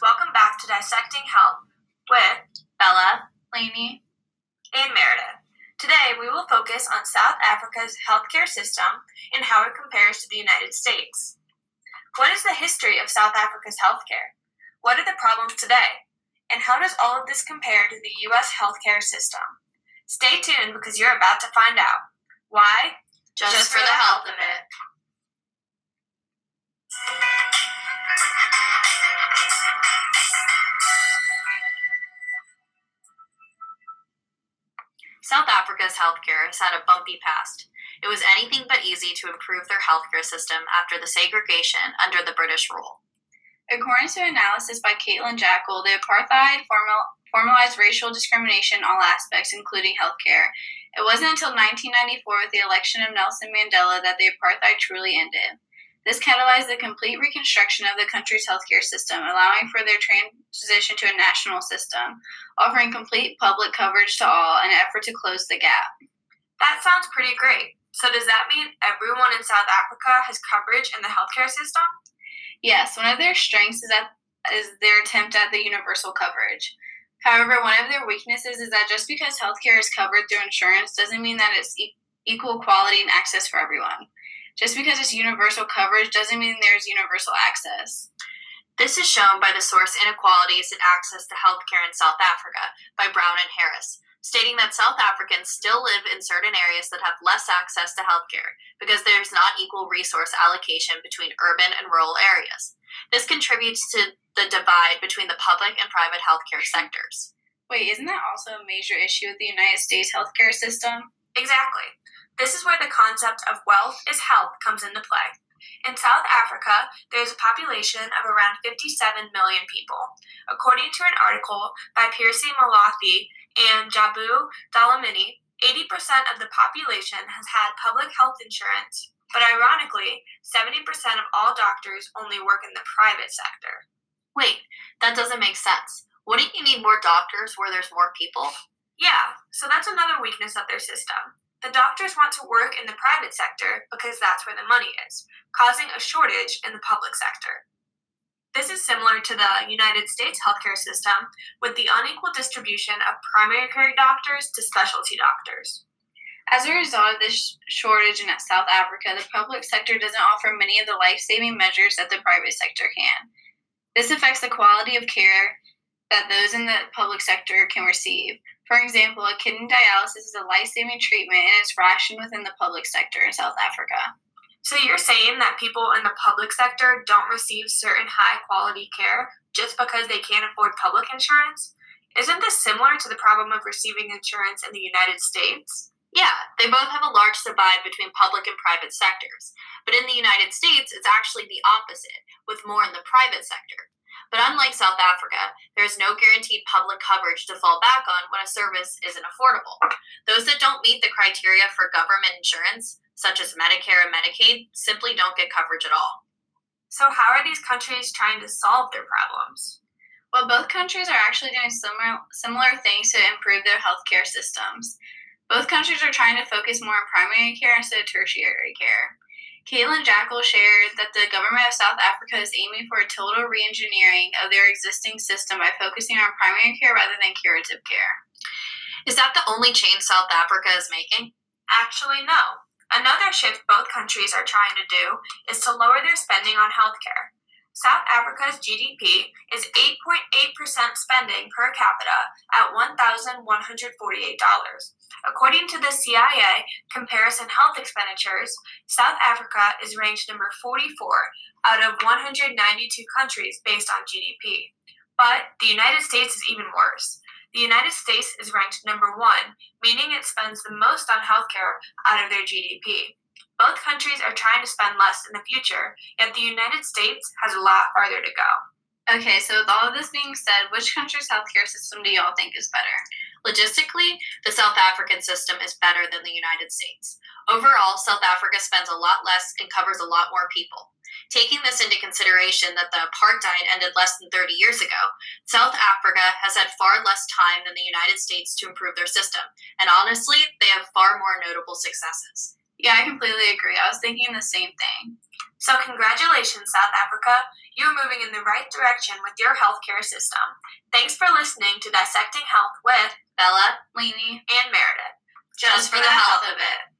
welcome back to Dissecting Health with Bella, Lainey, and Meredith. Today, we will focus on South Africa's healthcare system and how it compares to the United States. What is the history of South Africa's healthcare? What are the problems today? And how does all of this compare to the U.S. healthcare system? Stay tuned because you're about to find out. Why? just, Just for, for the health of it. Healthcare has had a bumpy past. It was anything but easy to improve their healthcare system after the segregation under the British rule. According to analysis by Caitlin Jackal, the apartheid formal, formalized racial discrimination in all aspects, including healthcare. It wasn't until 1994, with the election of Nelson Mandela, that the apartheid truly ended. This catalyzed the complete reconstruction of the country's healthcare system, allowing for their transition to a national system, offering complete public coverage to all, in an effort to close the gap. That sounds pretty great. So, does that mean everyone in South Africa has coverage in the healthcare system? Yes, one of their strengths is that is their attempt at the universal coverage. However, one of their weaknesses is that just because healthcare is covered through insurance doesn't mean that it's e- equal quality and access for everyone. Just because it's universal coverage doesn't mean there's universal access. This is shown by the source Inequalities in Access to Healthcare in South Africa by Brown and Harris, stating that South Africans still live in certain areas that have less access to healthcare because there's not equal resource allocation between urban and rural areas. This contributes to the divide between the public and private healthcare sectors. Wait, isn't that also a major issue with the United States healthcare system? Exactly. This is where the concept of wealth is health comes into play. In South Africa, there is a population of around 57 million people. According to an article by Percy Mahlathi and Jabu Dlamini, 80% of the population has had public health insurance, but ironically, 70% of all doctors only work in the private sector. Wait, that doesn't make sense. Wouldn't you need more doctors where there's more people? Yeah, so that's another weakness of their system. The doctors want to work in the private sector because that's where the money is, causing a shortage in the public sector. This is similar to the United States healthcare system, with the unequal distribution of primary care doctors to specialty doctors. As a result of this shortage in South Africa, the public sector doesn't offer many of the life saving measures that the private sector can. This affects the quality of care that those in the public sector can receive. For example, a kidney dialysis is a life saving treatment and it's rationed within the public sector in South Africa. So you're saying that people in the public sector don't receive certain high quality care just because they can't afford public insurance? Isn't this similar to the problem of receiving insurance in the United States? Yeah, they both have a large divide between public and private sectors. But in the United States, it's actually the opposite, with more in the private sector. But unlike South Africa, there is no guaranteed public coverage to fall back on when a service isn't affordable. Those that don't meet the criteria for government insurance, such as Medicare and Medicaid, simply don't get coverage at all. So, how are these countries trying to solve their problems? Well, both countries are actually doing similar, similar things to improve their healthcare systems. Both countries are trying to focus more on primary care instead of tertiary care. Caitlin Jackal shared that the government of South Africa is aiming for a total reengineering of their existing system by focusing on primary care rather than curative care. Is that the only change South Africa is making? Actually, no. Another shift both countries are trying to do is to lower their spending on healthcare. South Africa's GDP is 8.8% spending per capita at $1,148. According to the CIA Comparison Health Expenditures, South Africa is ranked number 44 out of 192 countries based on GDP. But the United States is even worse. The United States is ranked number one, meaning it spends the most on healthcare out of their GDP. Both countries are trying to spend less in the future, yet the United States has a lot farther to go. Okay, so with all of this being said, which country's healthcare system do y'all think is better? Logistically, the South African system is better than the United States. Overall, South Africa spends a lot less and covers a lot more people. Taking this into consideration that the apartheid ended less than 30 years ago, South Africa has had far less time than the United States to improve their system, and honestly, they have far more notable successes. Yeah, I completely agree. I was thinking the same thing. So, congratulations, South Africa. You are moving in the right direction with your healthcare system. Thanks for listening to Dissecting Health with Bella, Lainey. and Meredith. just for the health of it.